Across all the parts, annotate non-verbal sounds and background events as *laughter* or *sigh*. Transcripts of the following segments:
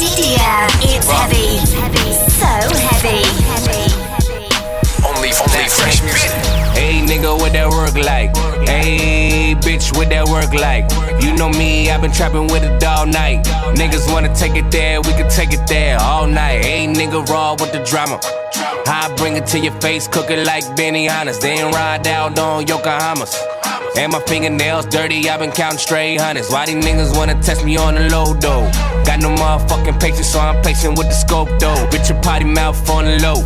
Yeah, it's heavy. So heavy. Only, only fresh music. Hey nigga, what that work like? Hey bitch, what that work like? You know me, I've been trapping with it all night. Niggas wanna take it there, we can take it there all night. Hey nigga, raw with the drama. I bring it to your face, cook it like Benihana. Then ride out on Yokohamas. And my fingernails dirty, I've been counting straight hundreds. Why these niggas wanna test me on the low though? Got no motherfucking patience, so I'm patient with the scope though. Bitch, your potty mouth on the low.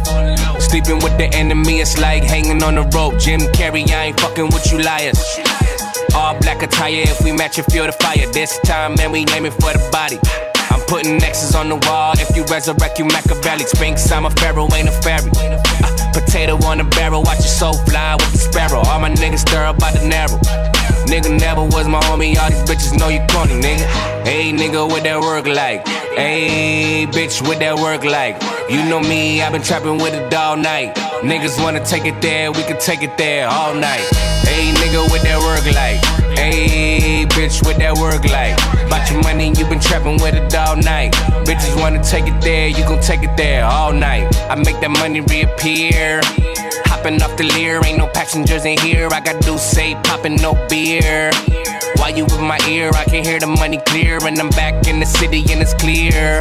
Sleeping with the enemy, it's like hanging on the rope. Jim Carrey, I ain't fucking with you liars. All black attire, if we match it, feel the fire. This time, man, we aiming for the body. I'm putting X's on the wall. If you resurrect, you Machiavelli. Sphinx, I'm a pharaoh, ain't a fairy. Uh, potato on the barrel, watch your soul fly with the sparrow. All my niggas stir up by the narrow. Nigga never was my homie, all these bitches know you corny, nigga. Hey, nigga, what that work like? Hey, bitch, what that work like? You know me, I've been trapping with it all night. Niggas wanna take it there, we can take it there all night. Hey, nigga, what that work like? Hey, bitch, what that work like? About your money, you been trapping with it all night. Bitches wanna take it there, you gon' take it there all night. I make that money reappear. Hopping off the Lear, ain't no passengers in here. I got do say popping no beer. Why you with my ear? I can hear the money clear, and I'm back in the city and it's clear.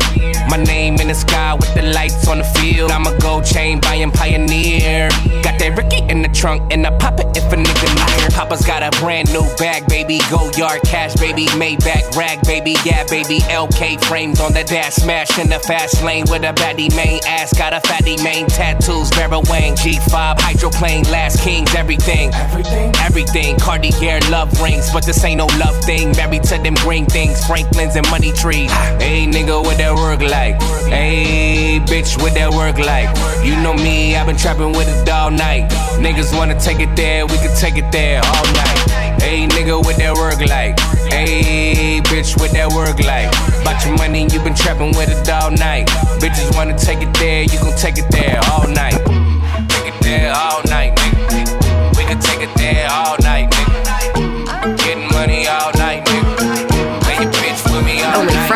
My name in the sky with the lights on the field. I'm a gold chain buying pioneer. Got that Ricky in the trunk, and I pop it if a nigga near. Papa's got a brand new bag, baby. Go yard cash, baby. Maybach rag, baby. Yeah, baby. LK frames on the dash, smash in the fast lane with a baddie main ass. Got a fatty main tattoos, Vera Wang, G5, hydroplane, last kings, everything. Everything? Everything. Cartier love rings, but this ain't no love thing. Married to them green things, Franklin's and money trees. Hey, nigga, what that work like? Hey, bitch, what that work like? You know me, I've been trapping with it all night. Niggas wanna take it there, we can take it there all night. Hey, nigga, what that work like? Hey, bitch, what that work like? About your money, you been trapping with it all night. Bitches wanna take it there, you gon' take it there all night. Take it there all night, nigga. We can take it there all night,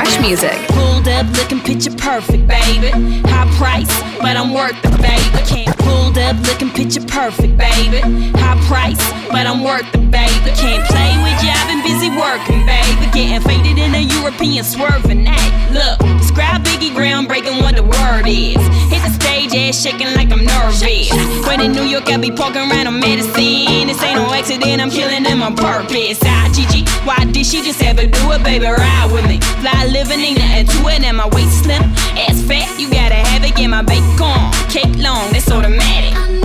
fresh music. Pulled up looking picture perfect, baby. High price, but I'm worth it, baby. Can't pulled up looking picture perfect, baby. High price, but I'm worth it, baby. Can't play with you, I've been busy working, baby. Getting faded in a European swerving act. Look, describe Biggie groundbreaking what the word is. Hit the stage, ass shaking like I'm nervous. When in New York, I be poking around on medicine. This ain't no accident, I'm killing them on purpose. Ah, Gigi, why did she just ever do it, baby? Ride with me. Fly living, ain't nothing to it, and my waist slim. Ass fat, you gotta it, get my bacon. Cake long, that's automatic.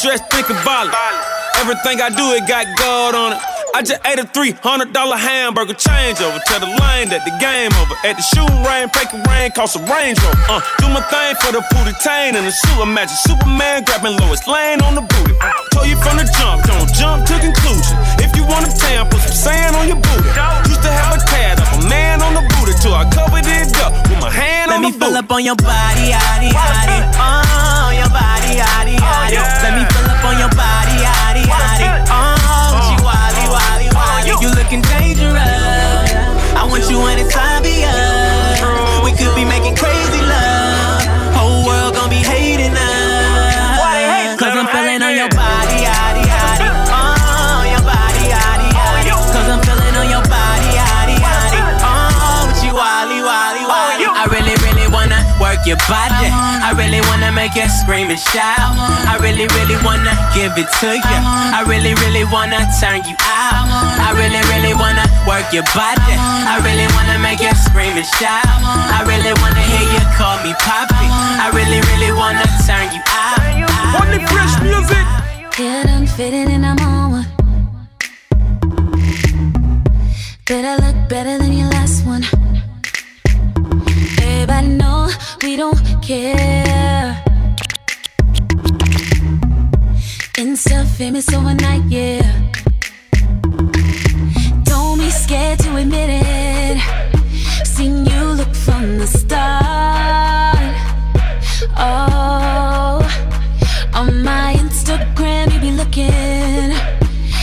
A dressed, thinking violent. Everything I do, it got gold on it. I just ate a $300 hamburger changeover. Tell the lane that the game over. At the shoe rain, fake rain, cost a Range Rover. Uh, do my thing for the booty tain and the sewer Imagine Superman grabbing Lois Lane on the booty. Told you from the jump, don't jump to conclusion. If you wanna tan, put some sand on your booty. Used to have a tad of a man on the booty till I covered it up with my hand Let on me the booty. up on your body, yaddy, yaddy. Oh, your body, yaddy, yaddy. yeah. Let me up on your body, yaddy, uh-huh. yaddy. Oh, she wally, wally, wally. You looking dangerous. I want you when it's obvious. We could be making crazy work your body. I really wanna make you scream and shout. I really, really wanna give it to you. I really, really wanna turn you out. I really, really wanna work your body. I really wanna make you scream and shout. I really wanna hear you call me poppy. I really, really wanna turn you out. Only fresh music. Get unfitted and I'm on one. Better look better than your last one. Everybody know we don't care. Insta famous overnight, yeah. Don't be scared to admit it. Seen you look from the start. Oh. On my Instagram, you be looking.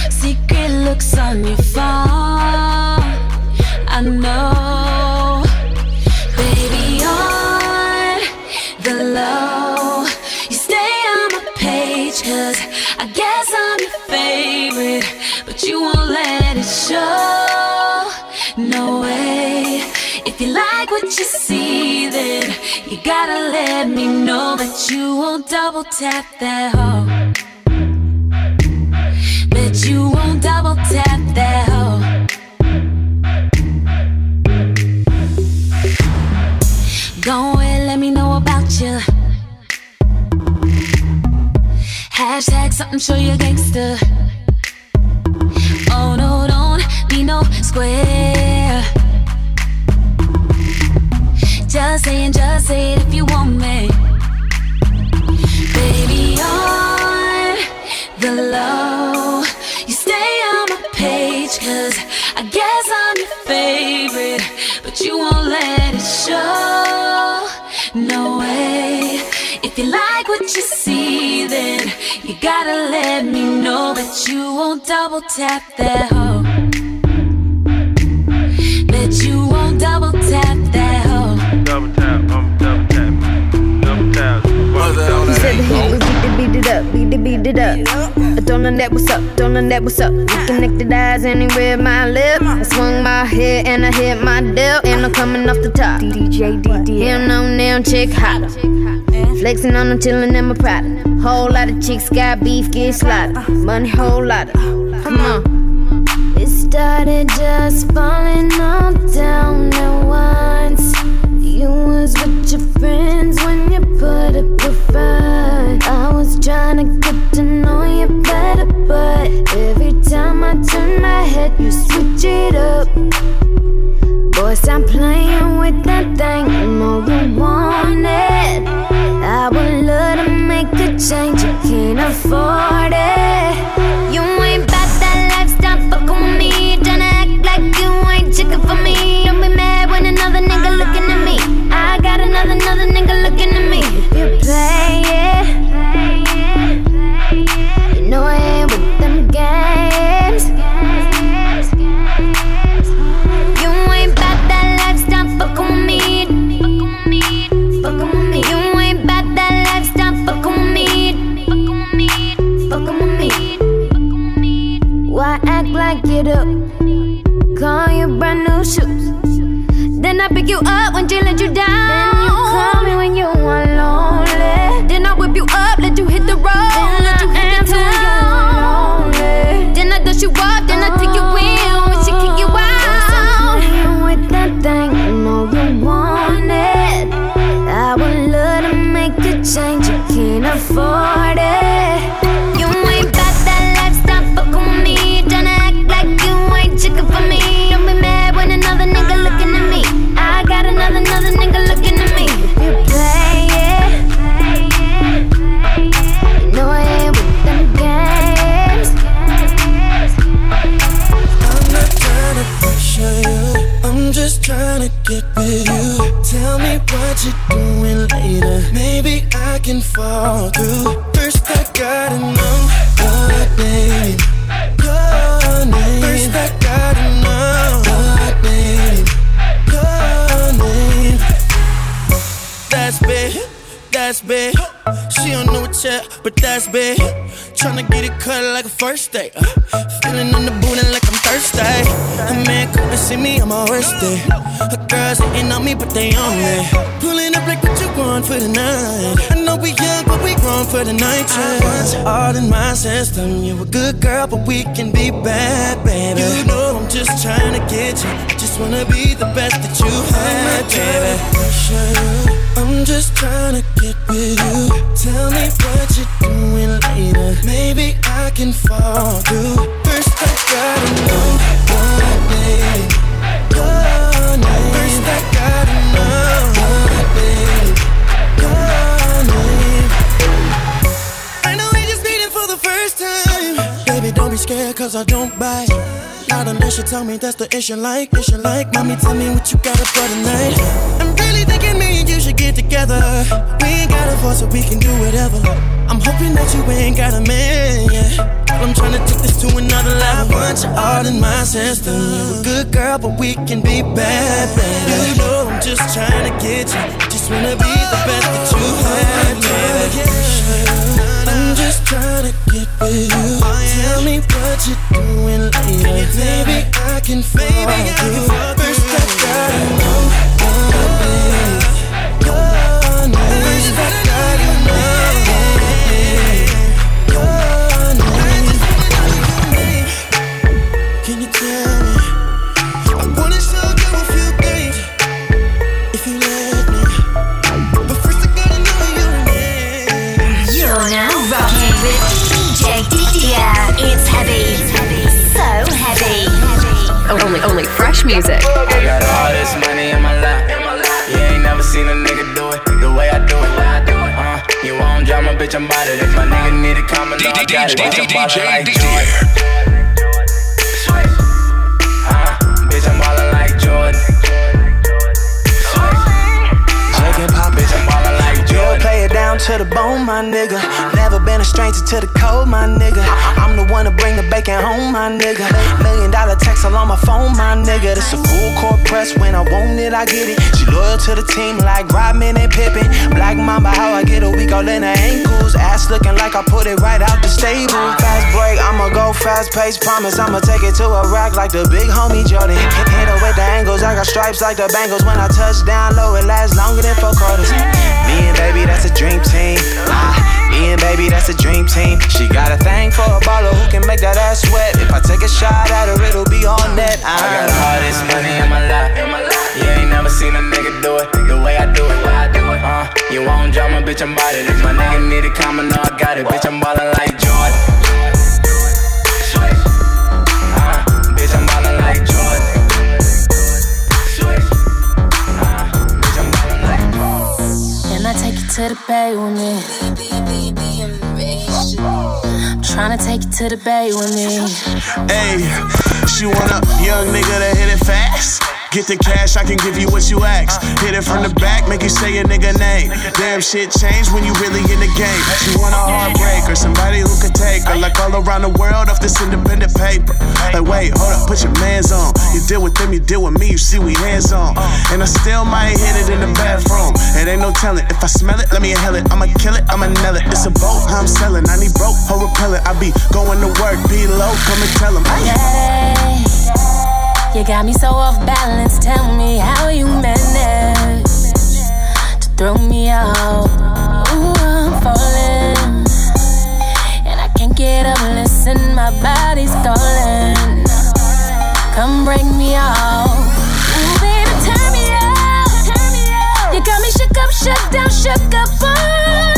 Secret looks on your phone. I know. Favorite. But you won't let it show. No way. If you like what you see, then you gotta let me know that you won't double tap that hoe. That you won't double tap that hoe. Go ahead, let me know about you. Hashtag something, show you gangster. Oh no, don't be no square. Just saying, just say it if you want me. Baby, on the low. You stay on my page, cause I guess I'm your favorite. But you won't let it show. No way. If you like what you see, then you gotta let me know that you won't double tap that hoe. That you won't double tap that hoe. Double tap, I'm double tap. Double tap. He said that he was beat to beat it up, beat to beat it up. I don't know that what's up, don't know that what's up. We connected eyes and he read my lip. I swung my head and I hit my dip, and I'm coming off the top. DJ DD. Hell no, now chick hot. Flexing on them, chillin' in my pride. Whole lot of chicks got beef, get slaughtered. Money, whole lot of. Come on. It started just falling all down at once. Was with your friends when you put up a front. I was trying to get to know you better, but every time I turn my head, you switch it up. Boy, stop playing with that thing. You know you want it. I would love to make a change, you can't afford it. You another, nigga looking at me. You play it. You know I ain't with them games. You ain't about that lifestyle, fucking with me. Fucking with me. You ain't about that lifestyle, fucking with me. Fucking with me. Why act like it up? Call you brand new shoes. Then I pick you up when she let you down. Like a first date. Uh, feeling in the booty like I'm thirsty. A man come and see me on my worst day. Her girls hating on me, but they on me. Pulling up like what you want for the night. I know we young, but we grown for the night. I want you all in my system. You a good girl, but we can be bad, baby. You know I'm just trying to get you. I just wanna be the best that you had, baby. I'm just trying to get with you. Tell me what. I can fall through. Scared, cause I don't bite. Not unless you tell me that's the issue like, issue like. Mommy, tell me what you got up for tonight. I'm really thinking me and you should get together. We ain't got a voice, so we can do whatever. I'm hoping that you ain't got a man, yeah. I'm trying to take this to another level. I want you all in my system. You're a good girl, but we can be bad. You know I'm just trying to get you. Just wanna be the best that you had, baby. Just trying to get with you. Tell me what you're doing later. Maybe I can fall through. First, I gotta know. Your name. First, I gotta know heavy. So heavy. Only, only fresh music. I got all this money in my lap. You ain't never seen a nigga do it the way I do it. Uh, you won't drama, bitch, I'm about it. If my nigga need a comment, I got it. Bitch, I'm like Jordan. Play it down to the bone, my nigga. Never been a stranger to the code, my nigga. I'm the one to bring the bacon home, my nigga. Million dollar text all on my phone, my nigga. This a full court press. When I want it, I get it. Loyal to the team like Rodman and Pippen. Black Mamba, how I get a week all in her ankles. Ass looking like I put it right out the stable. Fast break, I'ma go fast pace. Promise I'ma take it to a rack like the big homie Jordan. Hit her with the angles. I got stripes like the Bengals. When I touch down low, it lasts longer than four quarters. Me and baby, that's a dream team. Ah, me and baby, that's a dream team. She got a thing for a baller who can make that ass sweat. If I take a shot at her, it'll be on net. I got all this ah. money in my lap. You ain't never seen a nigga do it the way I do it. Uh, you won't drama, bitch, I'm about it. If my nigga need a comment, no, I got it. Bitch, I'm ballin' like Jordan. Uh, bitch, I'm ballin' like Jordan. Uh, bitch, I'm ballin' like Jordan. And I take you to the bay with me. Tryna take you to the bay with me. Hey, she want a young nigga to hit it fast. Get the cash, I can give you what you ask. Hit it from the back, make you say a nigga name. Damn shit changed when you really in the game. She want a heartbreaker, somebody who could take her. Like all around the world off this independent paper. Like, wait, hold up, put your mans on. You deal with them, you deal with me, you see we hands on. And I still might hit it in the bathroom. It ain't no telling. If I smell it, let me inhale it. I'ma kill it, I'ma nail it. It's a boat, I'm selling. I need broke, hoe repellent. I be going to work, be low, come and tell them. You got me so off balance. Tell me how you manage to throw me out. Ooh, I'm falling, and I can't get up. Listen, my body's stalling. Come break me out. Ooh, baby, turn me out. You got me shook up, shut down, shook up on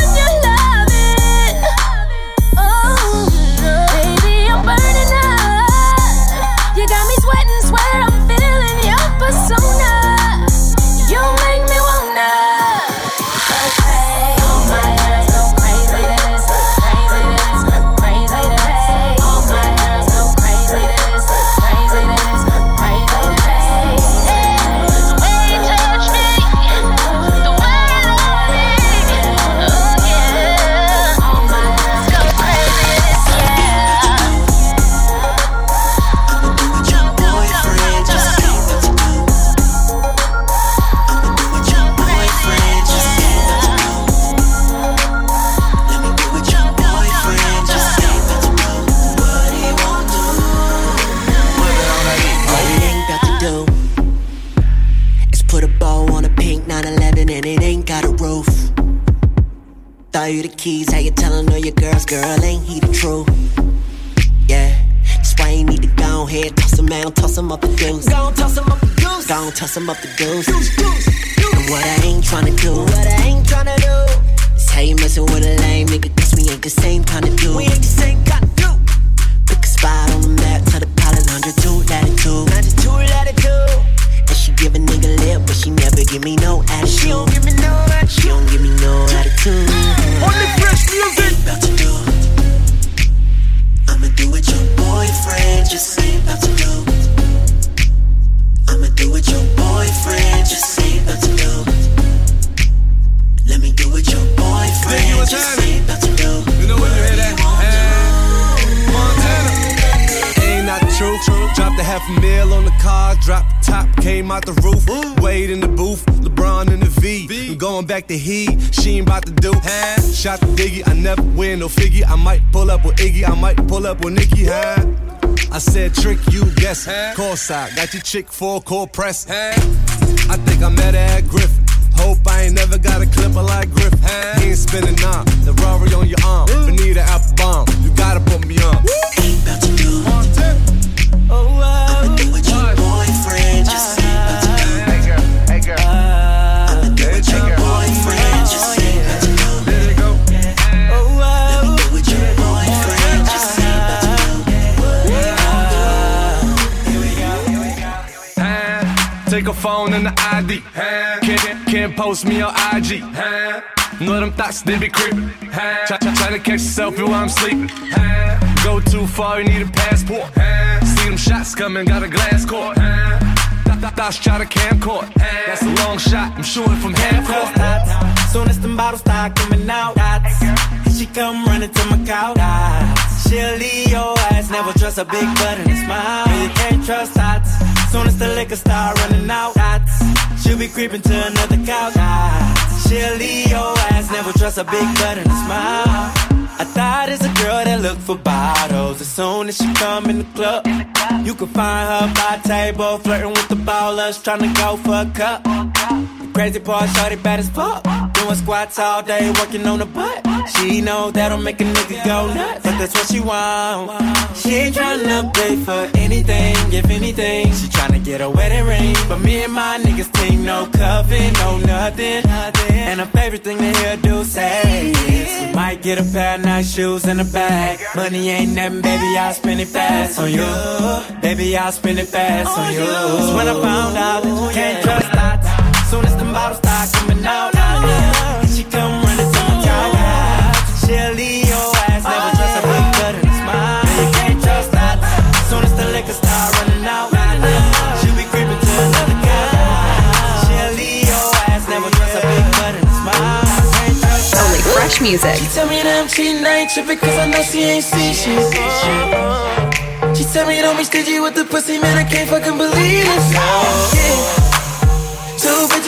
Go toss to up Call got your chick full cold press. I think I met her at Griffin. Hope I ain't never got a clipper like Griffin. He ain't spinning on the Rari on your arm. Benita apple bomb, you gotta put me on. Ain't about to do. Huh? Take a phone and the ID. Can't, can't post me on IG. Know them thoughts, they be creeping. Huh? Try, try, try to catch selfie while I'm sleeping. Go too far, you need a passport. See them shots coming, got a glass court. Thoughts try to camcord. That's a long shot, I'm shooting from half court. Soon as them bottles start coming out. And she come running to my couch. She'll leave your ass, never trust a big butt and a smile. You can't trust dots. Soon as the liquor start running out, dots. She'll be creeping to another couch. dots. She'll leave your ass, never trust a big butt and a smile. I thought it's a girl that look for bottles. As soon as she come in the club, you can find her by table, flirting with the ballers, trying to go for a cup. Crazy part, shorty bad as fuck. Doing squats all day, working on the butt. She know that'll make a nigga go nuts, but that's what she want. She ain't tryna pay for anything, if anything. She tryna get a wedding ring, but me and my niggas team no coven, no nothing. And her favorite thing to hear do say is, we might get a pair of nice shoes and a bag. Money ain't nothing, baby, I'll spend it fast on you. Baby, I'll spend it fast on you. That's when I found out that you can't trust. Soon as the bottles start coming out, and she come running to my couch. She'll leave your ass, never trust a big gut and a smile. You can't trust dots. Soon as the liquor start running out, she'll be creeping to another guy. She'll leave your ass, never trust a big gut and a smile. Only fresh music. She tell me that I'm cheating, I ain't tripping cause I know she ain't see shit. She tell me don't be stingy with the pussy, man, I can't fucking believe this. Yeah.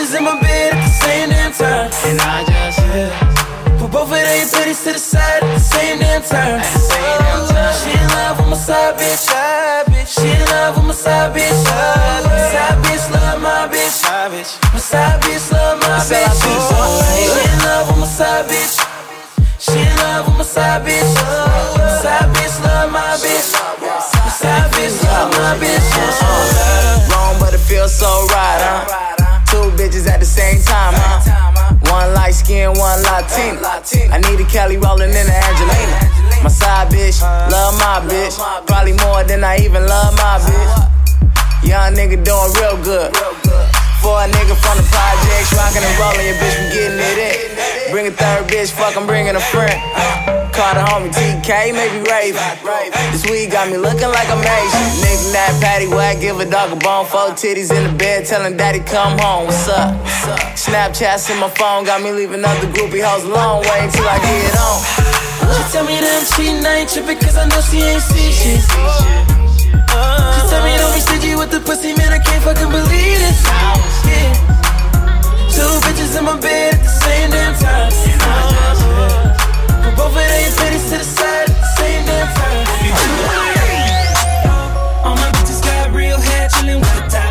Bitches in my bed at the same damn time. And I just, yeah. Put both of their titties to the side at the same damn time. She in love with my side bitch. She in love with my side bitch. Side bitch love my bitch. My side bitch love my bitch. She in love with my side bitch. She in love with my side bitch. My side bitch love my bitch. My side bitch love my bitch. Wrong, but it feels so right, huh? Bitches at the same time, huh? One light skin, one Latina. I need a Kelly rolling in the Angelina. My side bitch, uh-huh. love my bitch. Probably more than I even love my uh-huh. bitch. Young nigga doing real good. For a nigga from the projects, rockin' and rollin', your bitch, we getting it in. Bring a third bitch, fuck, I'm bringing a friend. Uh-huh. Call the homie TK, maybe Raven. This weed got me looking like a Asian. Nigga, that patty whack, give a dog a bone. Four titties in the bed, telling daddy come home. What's up? Snapchats in my phone, got me leaving other groupie hoes alone. Wait until I get on. She tell me that I'm cheating, I ain't tripping cause I know she ain't see shit. She tell me don't be stingy with the pussy, man, I can't fucking believe this. Yeah. Two bitches in my bed at the same damn time. Put both of their titties to the side same damn time. All my bitches got real hair, chillin' with the top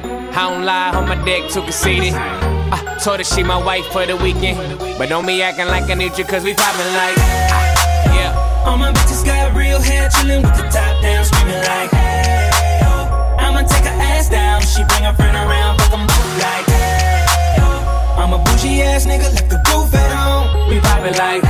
I don't lie, on my dick too conceited. I told her she my wife for the weekend. But don't be acting like I need you, cause we poppin' like. ah, Yeah. All my bitches got real hair, chillin' with the top down, screaming like, hey. I'ma take her ass down, she bring her friend around, fuck 'em both like, hey. I'm a bougie ass nigga, left the roof at home. We poppin' like. We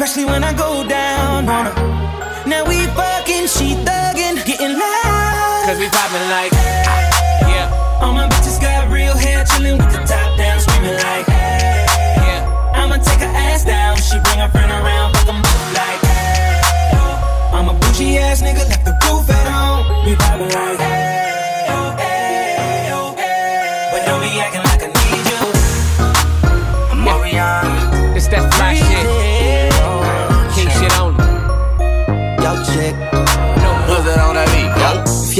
Especially when I go down on her. Now we fucking, she thuggin', getting loud. Cause we poppin' like. ah, Yeah. All my bitches got real hair, chillin' with the top down, screaming like, hey. Yeah. I'ma take her ass down, she bring her friend around, fuck 'em both like, hey. I'm a bougie ass nigga, left the roof at home. We poppin' like, hey,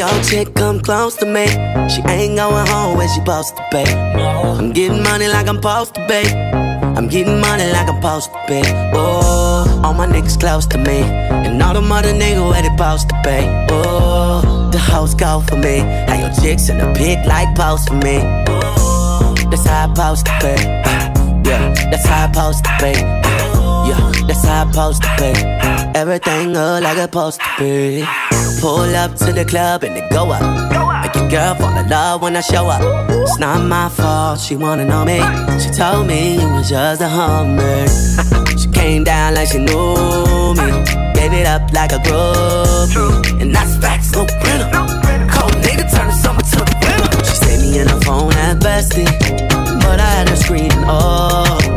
your chick come close to me, she ain't going home when she supposed to be. I'm getting money like I'm supposed to be. I'm getting money like I'm supposed to be. Oh, all my niggas close to me, and all the mother niggas where they supposed to be. Oh, the hoes go for me. How your chicks in the pit like post for me. That's how I supposed to be. Yeah, that's how I supposed to be. Yeah, that's how I supposed to be. Everything look like it's supposed to be. Pull up to the club and it go up. Make your girl fall in love when I show up. It's not my fault, she wanna know me. She told me it was just a hummer. *laughs* she came down like she knew me. Gave it up like a groupie. And that's facts, no printer. Cold nigga turn the summer to the winter. She saved me in her phone at bestie. But I had her screaming, oh.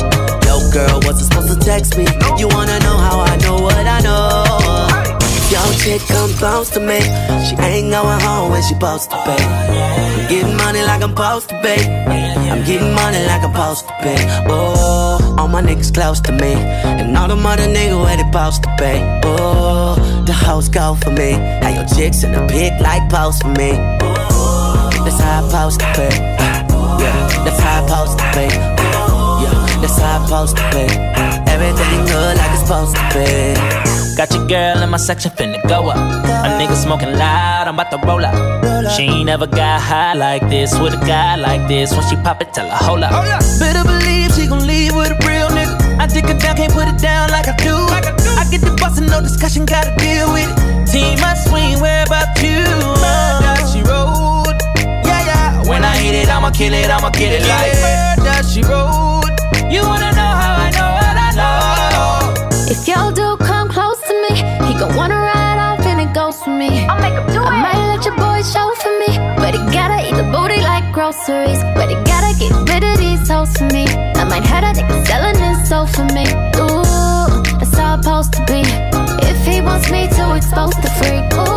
Girl, wasn't supposed to text me. You wanna know how I know what I know? Yo, chick come close to me. She ain't going home when she supposed to be. I'm getting money like I'm supposed to be. I'm getting money like I'm supposed to be. Oh, all my niggas close to me. And all the mother niggas where they supposed to be. Oh, the house go for me. Now your chicks in the pit like post for me. That's how I supposed to be. Yeah, that's how I supposed to be. Yeah, that's how I supposed to be. Everything good like it's supposed to be. Got your girl in my section finna go up. A nigga smoking loud, I'm about to roll up. She ain't never got high like this with a guy like this. When she pop it, tell her hold up. Better believe she gon' leave with a real nigga. I dick her down, can't put it down like I do. I get the boss and no discussion, gotta deal with it. Team, I swing, where about you? Murder, she rolled. Yeah, yeah. When I hit it, I'ma kill it, I'ma get it like murder, she rolled. You wanna know how I know what I know? If y'all do come close to me, he gon' wanna ride off and it goes for me. I'll make him do I might let your boy show for me, but he gotta eat the booty like groceries. But he gotta get rid of these hoes for me. I might have a nigga selling his soul for me. Ooh, that's how it's supposed to be. If he wants me to expose the freak, ooh,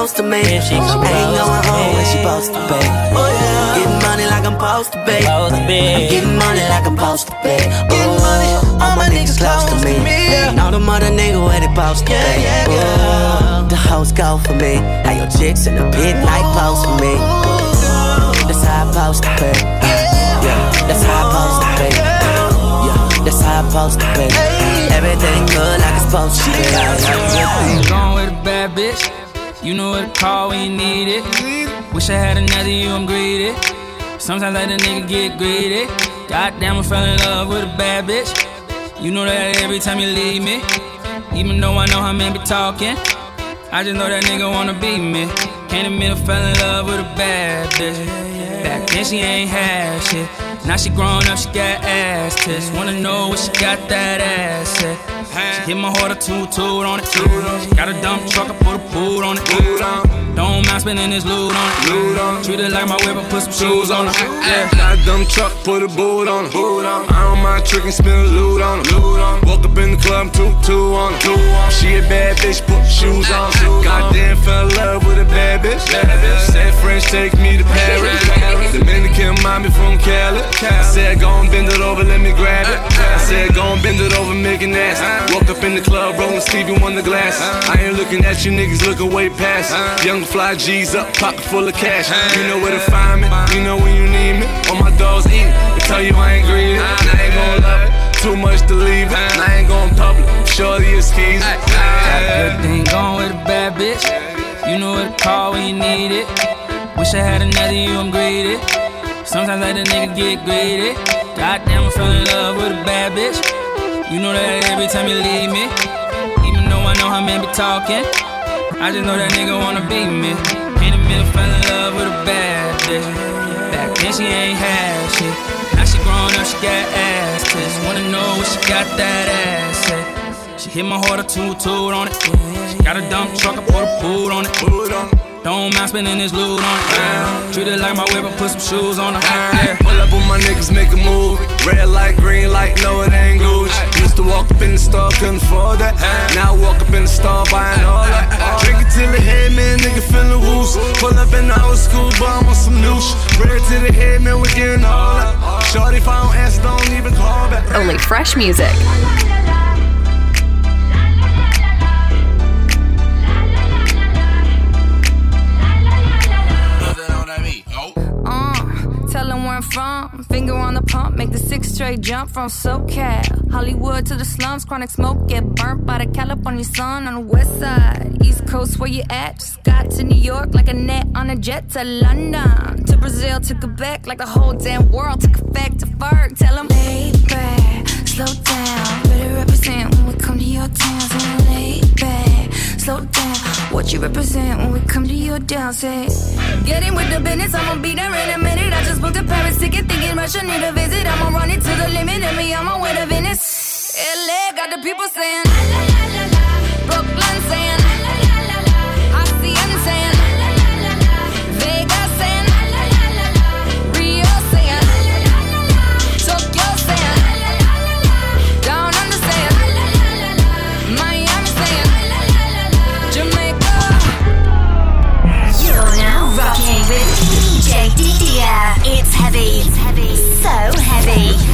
close to me, she ain't going home when she supposed to be. Getting money like I'm supposed to be. I'm getting money like I'm supposed to be. Ooh, all my niggas close to me. And all the mother niggas where they supposed to be. Ooh, the hoes go for me. Now your chicks in the pit like post for me. That's how I supposed to be. Yeah, that's how I supposed to be. Yeah, that's how I supposed to be. Everything good like it's supposed to be. I'm going with a bad bitch. You know what to call when you need it. Wish I had another you, I'm greedy. Sometimes I let a nigga get greedy. Goddamn, I fell in love with a bad bitch. You know that every time you leave me. Even though I know how men be talking. I just know that nigga wanna be me. Can't admit I fell in love with a bad bitch. Back then she ain't had shit. Now she grown up, she got ass tits. Wanna know what she got that ass at. She hit my heart a toot toot on it. Got a dump truck, I put a boot on it. Don't mind spending this loot on it. Treat it like my whip, I put some shoes on it. Yeah. Got a dumb truck, put a boot on it. I don't mind tricking, spin a loot on it. Woke up in the club, two, two on it. She a bad bitch, put shoes on. Goddamn, fell in love with a bad bitch. Said French, take me to Paris. Dominican mommy from Cali. I said, go and bend it over, let me grab it. I said, go and bend it over, make it nasty. Woke up in the club, rolling Stevie Wonder glass. I ain't looking at you niggas, looking way past. Young fly G's up, pocket full of cash. You know where to find me, you know when you need me. All my dogs eating, they tell you I ain't greedy. I ain't gon' love it. Too much to leave it. And I ain't gon' public. Shorty is keys. Got a good thing going with a bad bitch. You know what to call when you need it. Wish I had another you, I'm greedy. Sometimes I let a nigga get greedy. Goddamn, I fell in love with a bad bitch. You know that every time you leave me. Even though I know how men be talking. I just know that nigga wanna be me. Can't admit I fell in love with a bad bitch. Back then she ain't had shit. Now she grown up, she got ass tits. Wanna know what she got that ass at. She hit my heart a toot toot on it. She got a dump truck, I put a boot on it. Don't mind spending this loot on it. Treat it like my whip, I put some shoes on it. Yeah. Pull up with my niggas, make a move. Red light, green light, no, it ain't Gucci. Used to walk up in the store, couldn't afford that. Now I walk up in the store, buying all that. Drink it till the head, man, nigga feeling loose. Pull up in the old school, bomb on some new shit. Red to the head, man, we getting all that. Shorty, if I don't answer, don't even call back. Only fresh music. Straight jump from SoCal. Hollywood to the slums, chronic smoke, get burnt by the California sun on the west side. East Coast, where you at? Just got to New York like a net on a jet to London. To Brazil, to Quebec, like the whole damn world took effect to Ferg. Tell them, lay back, slow down. Better represent when we come to your town. So down. What you represent when we come to your down, say. Get in with the business, I'ma be there in a minute. I just booked a Paris ticket, thinking Russia need a visit. I'ma run it to the limit, and me my way to Venice. LA got the people saying, la la la la la. Brooklyn saying, heavy. It's heavy. So heavy.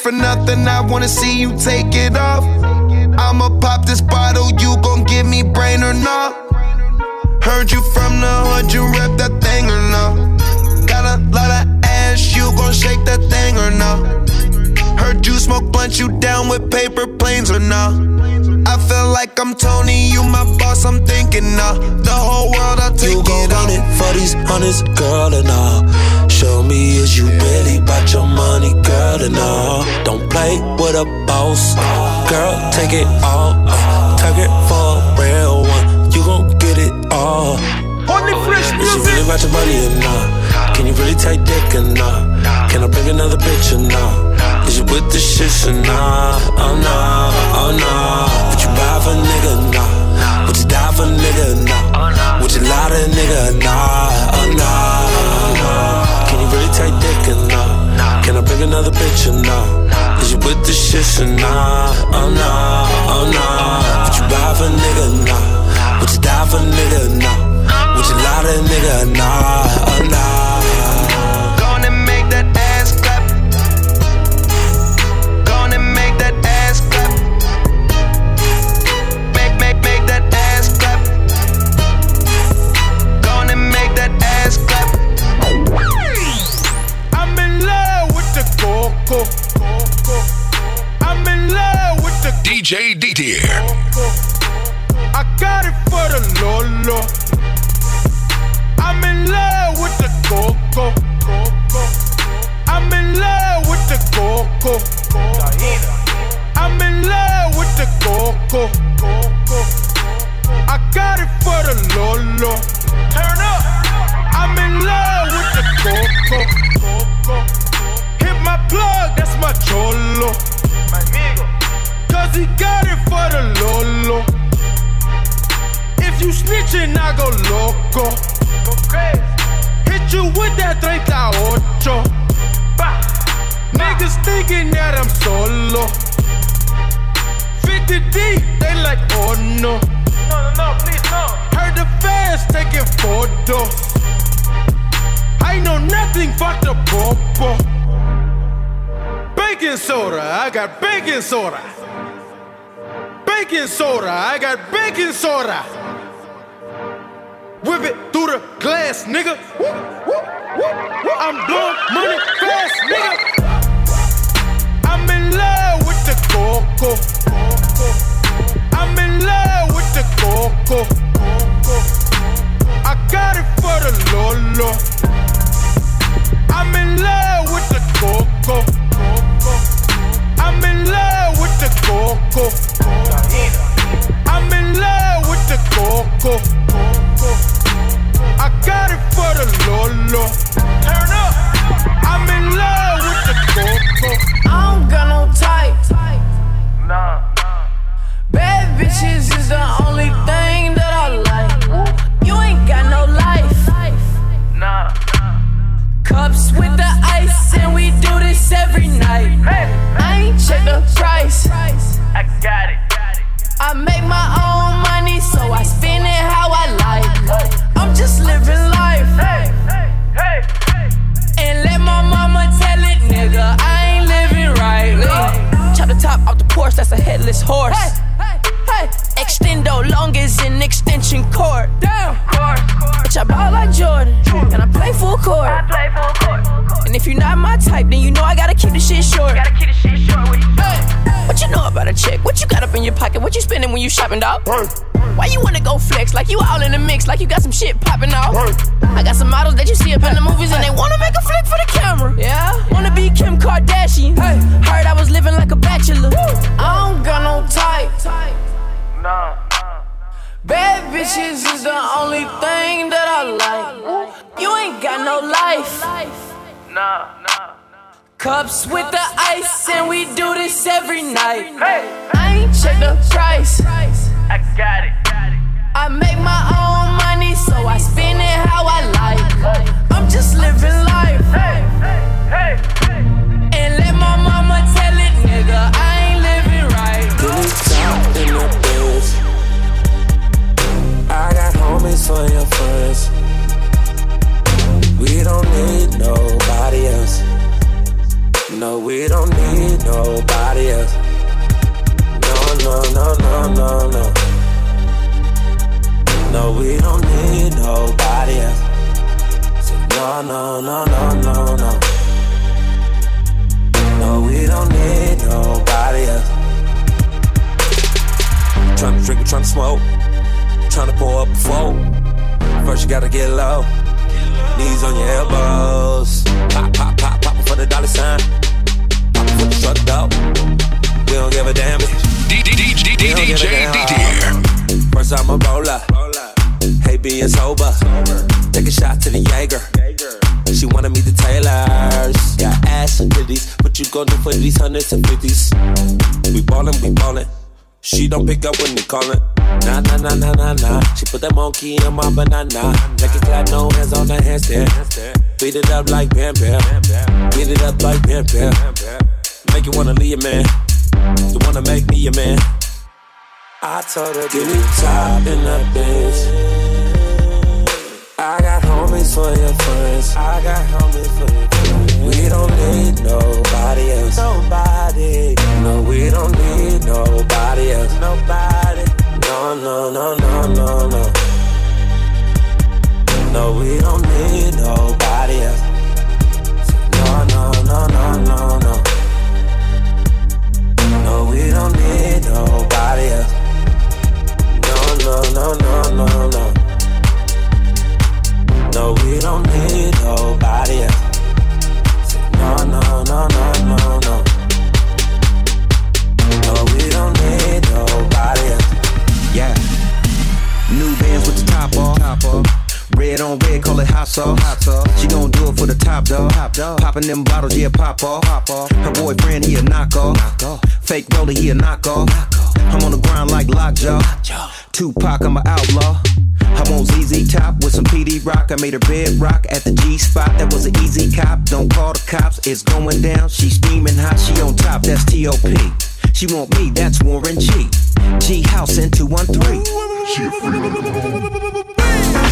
for nothing. I wanna see you take it off. I'ma pop this bottle, you gon' give me brain or not. Heard you from the hood, you rep that thing or not. Got a lot of ass, you gon' shake that thing or not. Heard you smoke blunt, you down with paper planes or not. I feel like I'm Tony, you my boss, I'm thinking nah. The whole world, I take you on gon' it for these hundreds, girl, and all. Tell me, is you really about your money, girl? And no, don't play with a boss. Girl, take it all. Uh, take it for a real one. You gon' get it all. Only oh, fresh music. Is you really about your money or not? Can you really take dick or not? Can I bring another bitch or not? Is you with the shits or not? Oh no, oh no. Would you buy for a nigga or not? Would you die for a nigga or not? just a nah, I'm not. baking soda. Baking soda. I got baking soda. Whip it through the glass, nigga. Whoop, whoop, whoop, I'm blowing money fast, nigga. happened, dog? no, we don't need nobody else. So no, no, no, no, no, no. No, we don't need nobody else. Tryna drink, tryna smoke, tryna pour up a four. First you gotta get low, knees on your elbows. Pop, pop, pop, pop for the dollar sign. Pop for the truck though. We don't give a damn. DJ, DJ, DJ, DJ. First I'm a roller. Hate being sober. Take a shot to the Jaeger. She wanted me to tailors. Got ass and titties. What you gon' do for these hundreds and fifties? We ballin', we ballin'. She don't pick up when they callin'. Nah, nah, nah, nah, nah, nah. She put that monkey in my banana. Make it clap, no hands on the handstand. Beat it up like Bam Bam. Beat it up like Bam Bam. Make you wanna leave man. You wanna make me your man. I told her, give me top in that bitch. Homies for your friends. I got homies for your friends. We don't need nobody else. Nobody. No, we don't need nobody else. Nobody. No, no, no, no, no, no. No, we don't need nobody else. No, no, no, no, no. No, Popping them bottles, yeah, pop off. Pop off. Her boyfriend, he a knockoff. Knock off. Fake roller, he a knockoff. Knock I'm on the grind like Lockjaw. Tupac, I'm an outlaw. I want ZZ Top with some PD Rock. I made her bed rock at the G spot. That was an easy cop. Don't call the cops. It's going down. She steaming hot. She on top. That's T.O.P. She want me. That's Warren G. G House in 213. She a freak.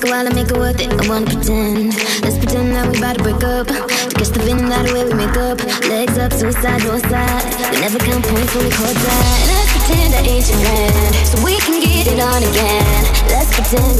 take a while to make it worth it. I wanna pretend. Let's pretend that we about to break up. To catch the venom that way we make up. Legs up, suicide, door side. We never count points when we call that. Let's pretend I ain't your man. So we can get it on again. Let's pretend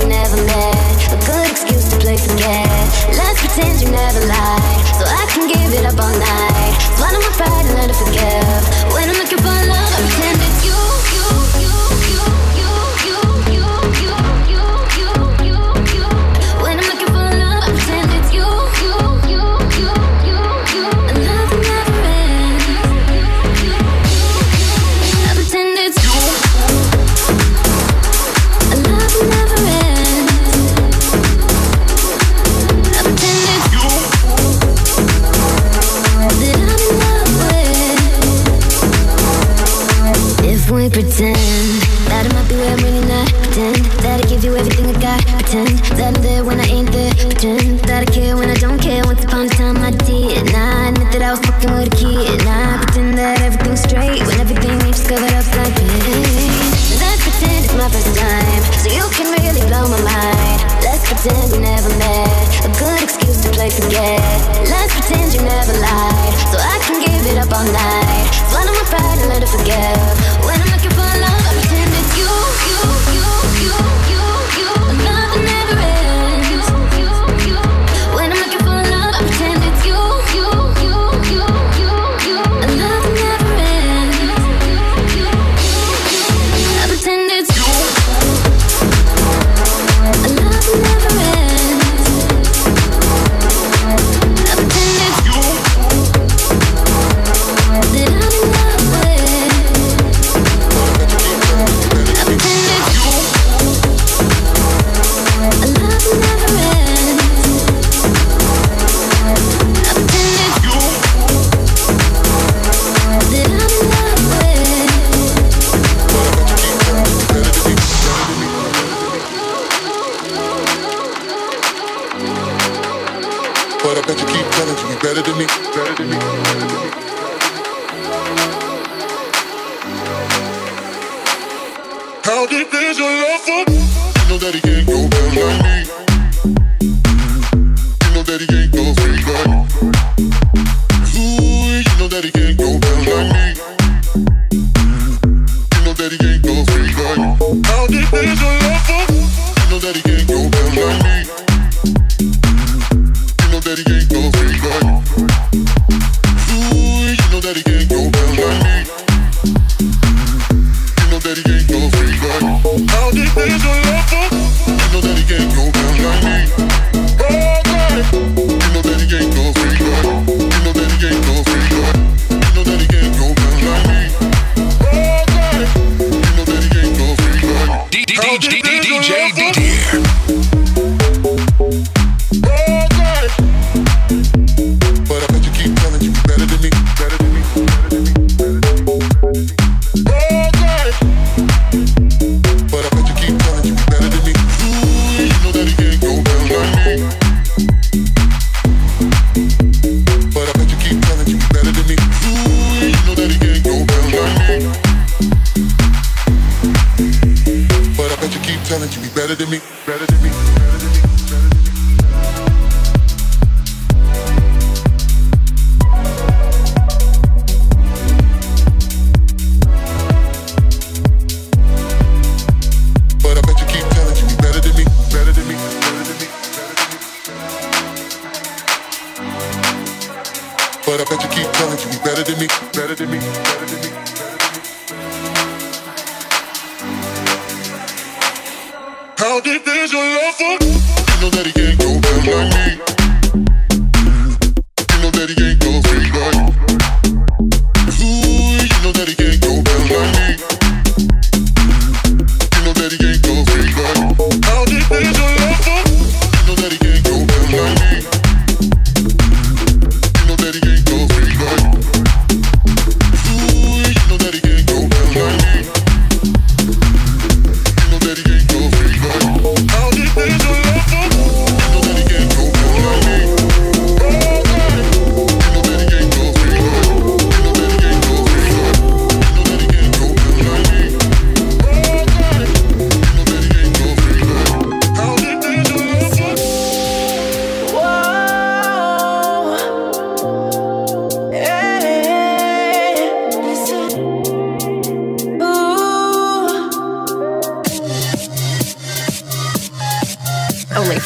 frightened to forget.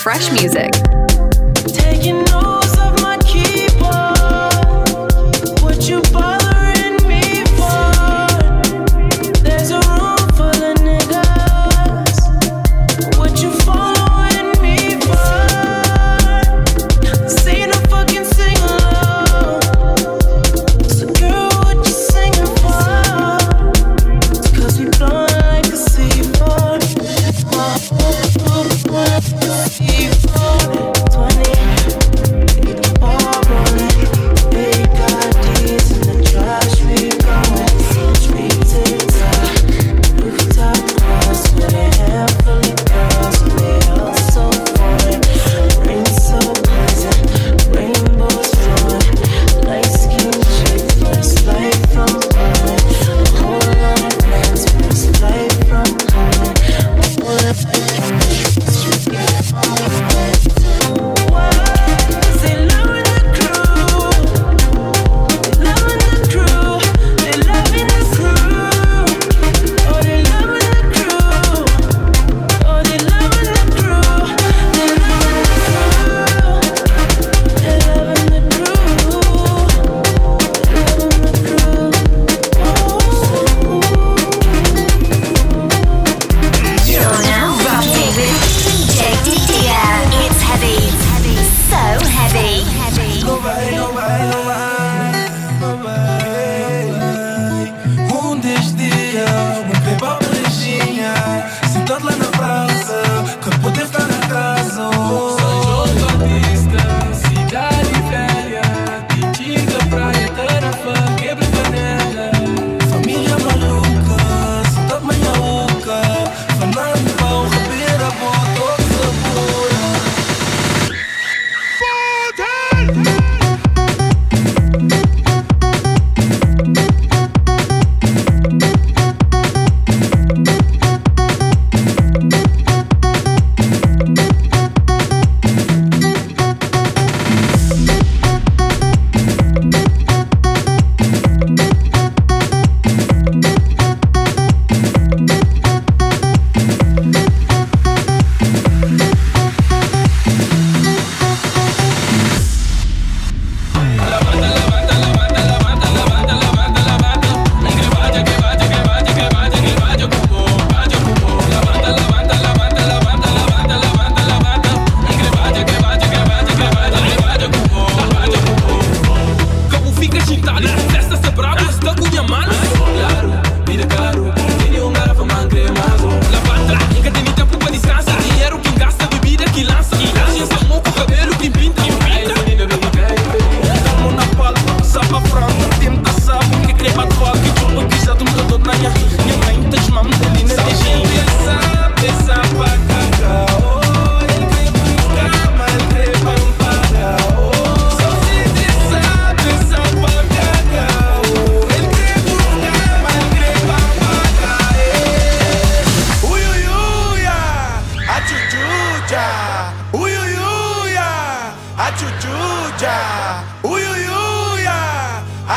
fresh music.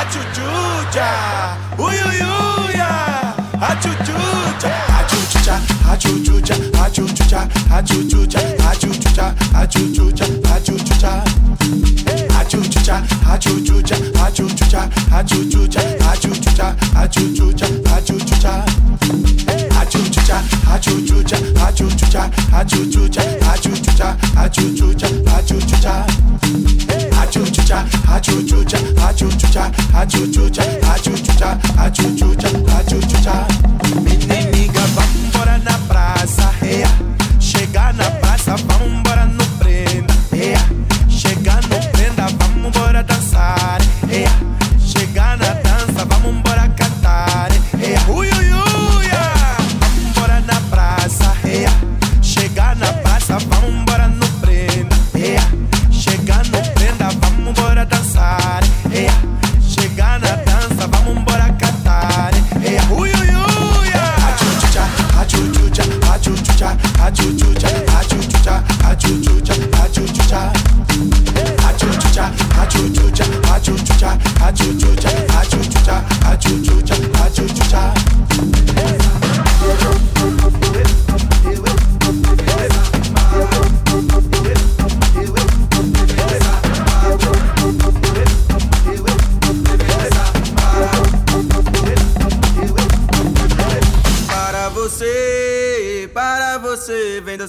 achuchucha, uyuyuya, achuchucha, achuchucha, achuchucha, achuchucha, achuchucha, achuchucha, achuchucha, achuchucha, achuchucha, achuchucha, achuchucha, achuchucha, achuchucha, achuchucha, achuchucha achuchucha achuchucha achuchucha achuchucha achuchucha achuchucha achuchucha. Achuchucha achuchucha achuchucha achuchucha achuchucha achuchucha achuchucha. Mine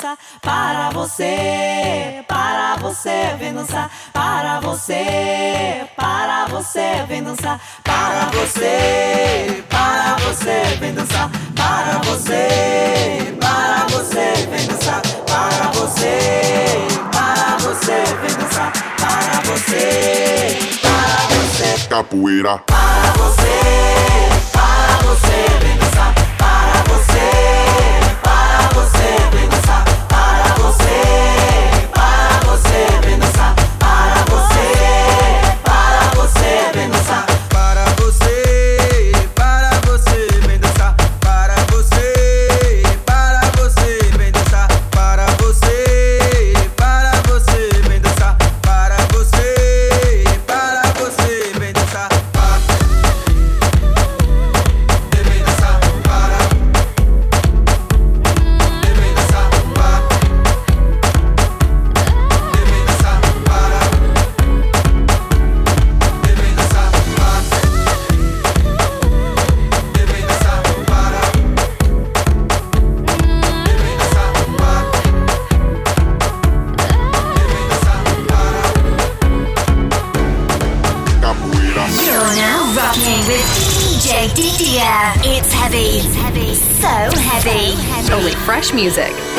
Para você, para você, Venusa, para você, para você, Venusa, para você, para você, Venusa, para você, para você, Venusa, para você, para você, Venusa, para você, para você, capoeira, para você, para você, vem. Serença music.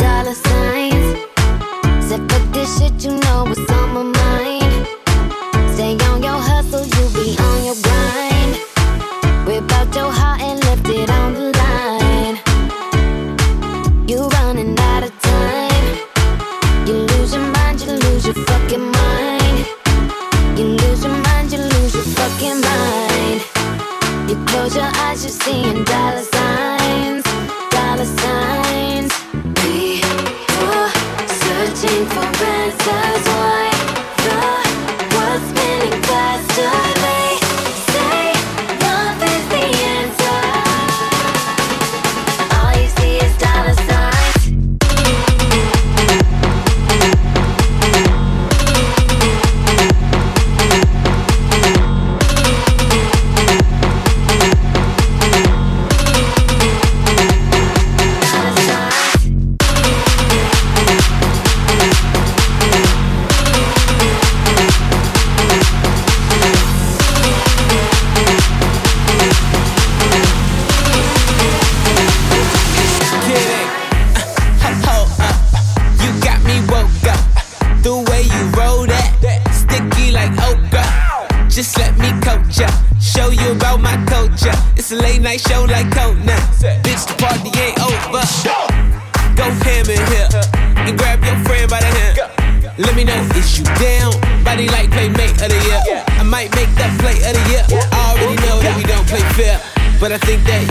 but I think that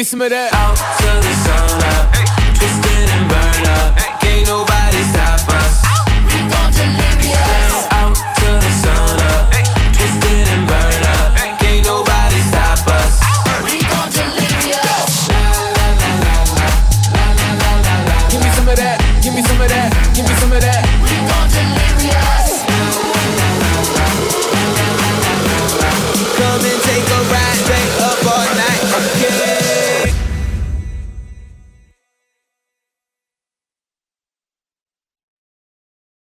me some of that. Out till the sun up. Twist